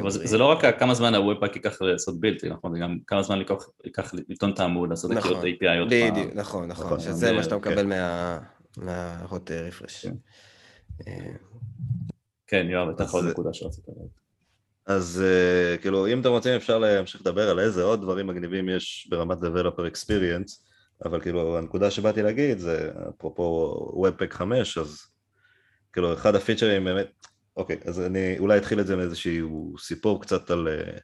אבל זה לא רק כמה זמן ה Webpack ייקח לעשות build, נכון? זה גם כמה זמן ייקח לטעון את העמוד, לעשות את נכון. API. בדיוק, נכון, נכון, נכון, שזה מה שאתה מקבל מה... מה hot refresh. כן, יואב, הייתה עוד נקודה שרצית להגיד. אז אה, כאילו, אם אתם רוצים אפשר להמשיך לדבר על איזה עוד דברים מגניבים יש ברמת Developer Experience, אבל כאילו, הנקודה שבאתי להגיד זה, אפרופו Webpack 5, אז כאילו, אחד הפיצ'רים באמת, אוקיי, אז אני אולי אתחיל את זה מאיזשהו סיפור קצת על אה,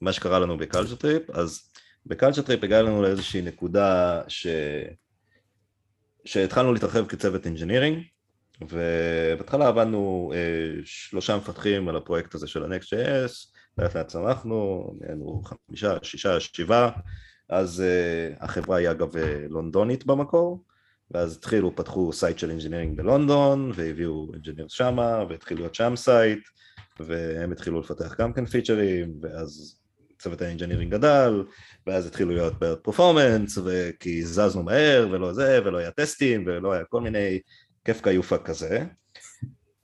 מה שקרה לנו ב Culture Trip, אז ב Culture Trip הגענו לאיזושהי נקודה ש... שהתחלנו להתרחב כצוות engineering, ובהתחלה עבדנו אה, שלושה מפתחים על הפרויקט הזה של ה-Next.js, לאט לאט צמחנו, נהיינו חמישה, שישה, שבעה, אז אה, החברה היא אגב אה, לונדונית במקור, ואז התחילו, פתחו site של engineering בלונדון, והביאו engineers שמה, והתחילו להיות שם site, והם התחילו לפתח גם כן פיצ'רים, ואז צוות ה engineering גדל, ואז התחילו להיות בעיות performance, כי זזנו מהר, ולא זה, ולא היה טסטים, ולא היה כל מיני כיף כיופה כזה.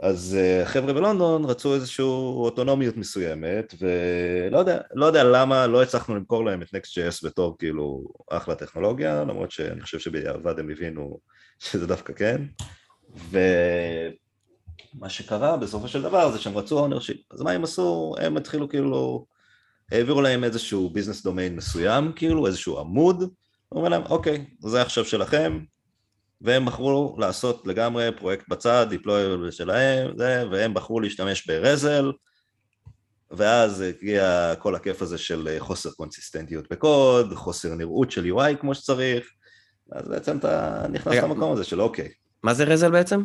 אז אה, חבר'ה בלונדון רצו איזושהי אוטונומיות מסוימת, ולא יודע, לא יודע למה לא הצלחנו למכור להם את Next.js בתור כאילו אחלה טכנולוגיה, למרות שאני חושב שבדיעבד הם הבינו שזה דווקא כן. ומה שקרה בסופו של דבר זה שהם רצו ownership. אז מה הם עשו? הם התחילו כאילו, העבירו להם איזשהו business domain מסוים, כאילו איזשהו עמוד, אומרים להם, אוקיי, זה עכשיו שלכם, והם בחרו לעשות לגמרי פרויקט בצד, deploy שלהם, זה, והם בחרו להשתמש ב Razzle, ואז הגיע כל הכיף הזה של חוסר קונסיסטנטיות בקוד, חוסר נראות של UI כמו שצריך, אז בעצם אתה נכנס למקום הזה של אוקיי. מה זה Razzle בעצם?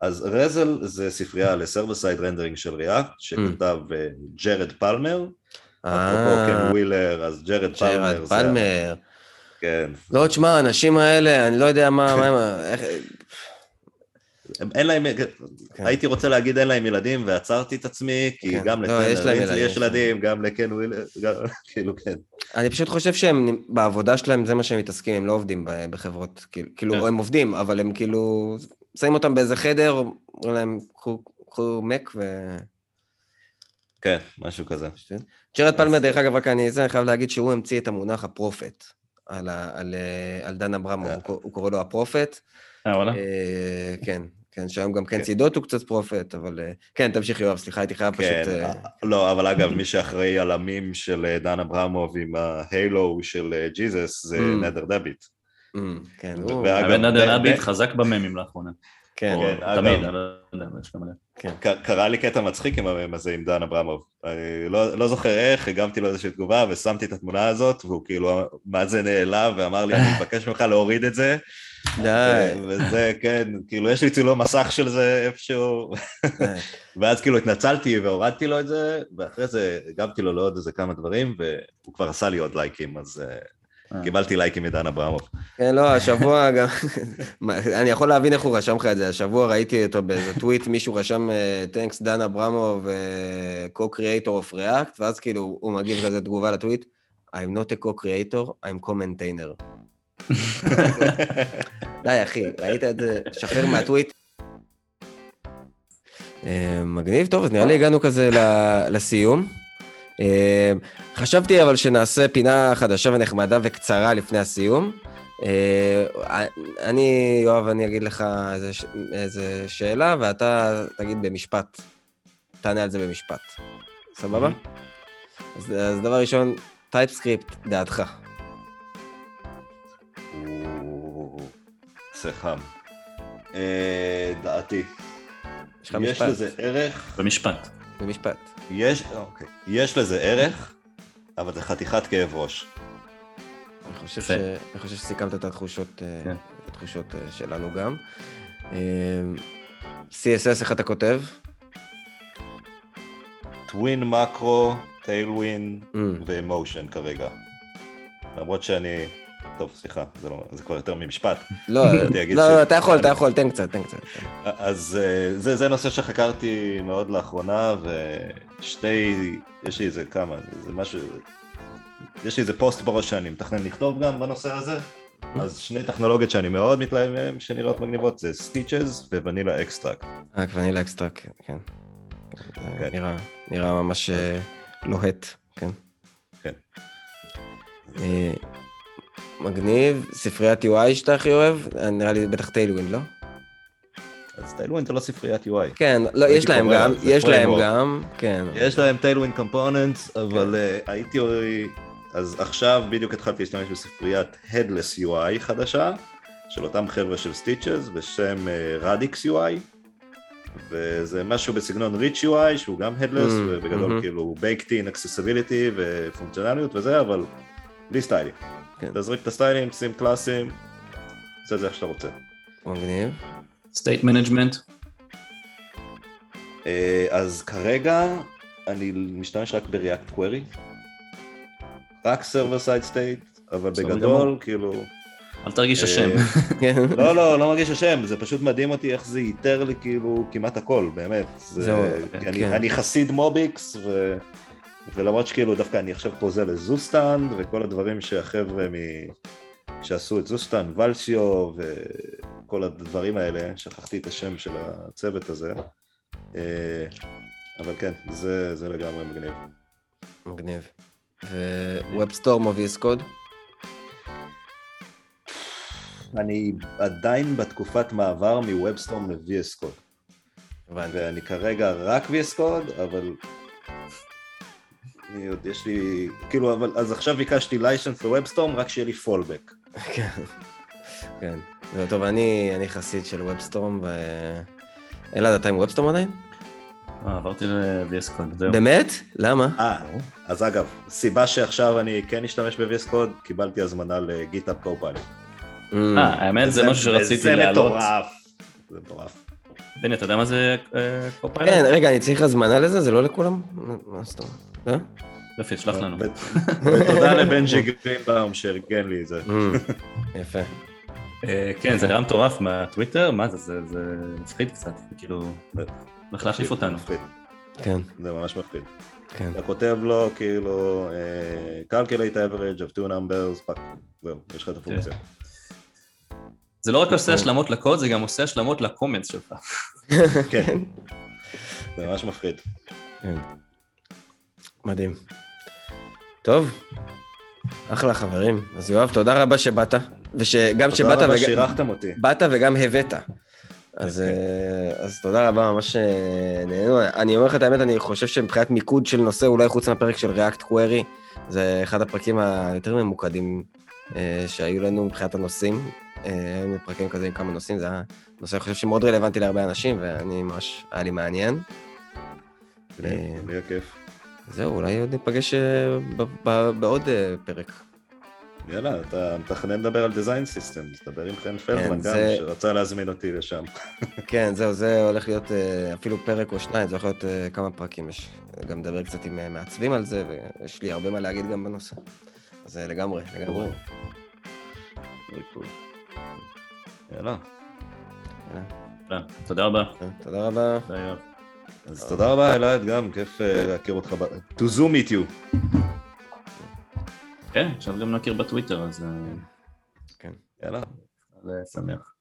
אז Razzle זה ספרייה ל server side rendering של React, שכתב אה, ג'רד פלמר, אפרופו קן ווילר, אז ג'רד פלמר. ג'רד פלמר. כן. לא, תשמע, האנשים האלה, אני לא יודע מה, מה, *laughs* איך... אין להם, כן. הייתי רוצה להגיד אין להם ילדים ועצרתי את עצמי, כי כן. גם לא, לקן יש, יש ילדים, גם לקן ווילר, *laughs* כאילו כן. אני פשוט חושב שהם, בעבודה שלהם זה מה שהם מתעסקים, הם לא עובדים בחברות, כאילו, כאילו כן. הם עובדים, אבל הם כאילו, שמים אותם באיזה חדר, אומרים להם, קחו Mac ו... כן, משהו כזה. ג'רד פלמר, דרך אגב, רק אני חייב להגיד שהוא המציא את המונח ה prophet. על, על, על דן אברמוב, אה. הוא, הוא קורא לו ה prophet. אה, וואלה? אה, כן, כן, שהיום גם כן צידות הוא קצת prophet, אבל כן, תמשיך יואב, סליחה, הייתי חייב כן, פשוט... לא, אבל אגב, מי שאחראי על המים של דן אברמוב עם ההיילו של ג'יזוס זה אממ. נדר דביט. Mm, כן, הוא... נדר דביט חזק בממים לאחרונה. כן, כן תמיד, אני לא. כן. קרה לי קטע מצחיק עם המם הזה עם דן אברמוב. אני לא, לא זוכר איך, הגמתי לו איזושהי תגובה ושמתי את התמונה הזאת, והוא כאילו, מה זה נעלב, ואמר לי, אני *laughs* מבקש ממך להוריד את זה. די. וזה, כן, כאילו, יש לי צילום מסך של זה איפשהו. *laughs* ואז כאילו התנצלתי והורדתי לו את זה, ואחרי זה הגמתי לו לעוד איזה כמה דברים, והוא כבר עשה לי עוד לייקים, אז... אה. קיבלתי לייקים מדן אברמוב. כן, לא, השבוע *laughs* גם, אני יכול להבין איך הוא רשם לך את זה, השבוע ראיתי אותו באיזה טוויט, מישהו רשם, תנקס דן אברמוב, co-creator of React, ואז כאילו הוא מגיב כזה תגובה לטוויט, I'm not a co-creator, I'm co-maintainer. *laughs* די, אחי, ראית את זה? שחרר מהטוויט. אה, מגניב, טוב, אז נראה לי הגענו כזה לסיום. אה, חשבתי אבל שנעשה פינה חדשה ונחמדה וקצרה לפני הסיום. אה, אני, יואב, אני אגיד לך איזה, איזה שאלה, ואתה תגיד במשפט, תענה על זה במשפט. סבבה? אז, אז דבר ראשון, TypeScript, דעתך. זה חם. אה, דעתי. יש לך משפט? יש לזה ערך... במשפט. במשפט. יש, אוקיי. יש לזה ערך, אבל זה חתיכת כאב ראש. אני חושב, ש... אני חושב שסיכמת את התחושות, אה, כן. את התחושות אה, שלנו גם. אה, CSS, איך אתה כותב? טווין מקרו, טיילווין ואמושן כרגע. למרות שאני טוב, סליחה, זה, לא, זה כבר יותר ממשפט. *laughs* לא, לא, לא, אתה יכול, אתה יכול, תן קצת, תן קצת. אז אה, זה, זה נושא שחקרתי מאוד לאחרונה, ושתי, יש לי איזה כמה, זה משהו, יש לי איזה פוסט בראש שאני מתכנן לכתוב גם בנושא הזה, אז שני טכנולוגיות שאני מאוד מתלהב מהן, שנראות מגניבות, זה Stitches ו Vanilla Extract. אה, Vanilla Extract, כן. כן. נראה, נראה ממש אה, לוהט, כן. כן. מגניב, ספריית UI שאתה הכי אוהב? נראה לי בטח Tailwind, לא? אז Tailwind זה לא ספריית UI. כן, לא, יש להם גם, יש להם. גם, כן. יש להם Tailwind components, אבל אה, הייתי... אז עכשיו בדיוק התחלתי להשתמש בספריית Headless UI חדשה, של אותם חבר'ה של Stitches, בשם אה, Radix UI, וזה משהו בסגנון Reach UI, שהוא גם Headless, ממ, ובגדול מהמם. כאילו Baked in Accessibility ופונקציונליות וזה, אבל בלי סטיילים. כן. תזריק את הסטיילים, שים קלאסים, עושה את זה איך שאתה רוצה. מגניב. state management. אה, אז כרגע אני משתמש רק ב-React Query, רק Server Side State, אבל בגדול, גמור. כאילו... אל תרגיש אשם. אה, *laughs* כן. לא, לא, לא מרגיש אשם, זה פשוט מדהים אותי איך זה ייתר לי כאילו כמעט הכל, באמת. זה, זהו, כן. אני חסיד MobX, ו, ולמרות שכאילו דווקא אני עכשיו פוזל ל Zustand, וכל הדברים שהחבר'ה מ... שעשו את Zustand, ולסיו, וכל הדברים האלה, שכחתי את השם של הצוות הזה. אה, אבל כן, זה, זה לגמרי מגניב. מגניב. ו WebStorm או VS Code? אני עדיין בתקופת מעבר מ WebStorm ל-VS Code. הבנתי. ואני כרגע רק VS Code, אבל... אני עוד יש לי... כאילו, אבל... אז עכשיו ביקשתי license ל WebStorm, רק שיהיה לי fallback. כן. כן. טוב, אני אני חסיד של WebStorm, ו... אלעד, אתה עם WebStorm עדיין? אה, עברתי ל-VS Code, זהו. באמת? למה? אה, אז אגב, סיבה שעכשיו אני כן אשתמש ב-VS Code, קיבלתי הזמנה ל GitHub Copilot. ממ. אה, האמת זה משהו שרציתי זה להעלות. מטורף. זה מטורף. בני, אתה יודע מה זה אה, Copilot? כן, רגע, אני צריך הזמנה לזה? זה לא לכולם? מה זאת אומרת? אה? יופי, תשלח לנו. ו- *laughs* ותודה לבנג'י גרינבאום שארגן לי את זה. ממ, יפה. אה, כן, זה נראה מטורף מהטוויטר, מה זה, זה זה מפחיד קצת, זה כאילו, הולך להחליף אותנו. כן, זה ממש מפחיד. כן. אתה כותב לו כאילו אה, calculate average of two numbers, טאק, זהו, יש לך את הפונקציה. זה לא רק עושה השלמות לקוד, זה גם עושה השלמות לקומנטס שלך. *laughs* כן. *laughs* זה ממש מפחיד. כן. מדהים. טוב, אחלה חברים. אז יואב, תודה רבה שבאת, וגם שבאת תודה רבה. שאירחתם אותי. באת וגם הבאת. אז, כן. אה, אז תודה רבה, ממש אה, נהנינו. אני אומר לך את האמת, אני חושב שמבחינת מיקוד של נושא, אולי חוץ מהפרק של React Query, זה אחד הפרקים היותר ממוקדים אה, שהיו לנו מבחינת הנושאים. אה, היו פרקים כזה עם כמה נושאים, זה היה נושא, אני חושב שמאוד רלוונטי להרבה אנשים, ואני ממש, היה לי מעניין. לי היה כיף. זהו, אולי עוד ניפגש אה, ב- ב- בעוד אה, פרק. יאללה, אתה מתכנן לדבר על design systems, תדבר עם חן פלדמן גם, זה- שרצה להזמין אותי לשם. *laughs* כן, זהו, זה הולך להיות אה, אפילו פרק או שניים, זה הולך להיות כמה פרקים. יש גם לדבר קצת עם מעצבים על זה, ויש לי הרבה מה להגיד גם בנושא. אז לגמרי, לגמרי. יאללה. יאללה, תודה רבה. תודה רבה. אז תודה רבה אלעד גם, כיף אה, להכיר אותך, ב- to zoom it you. כן, עכשיו גם נכיר בטוויטר, אז אה, כן. יאללה. זה שמח.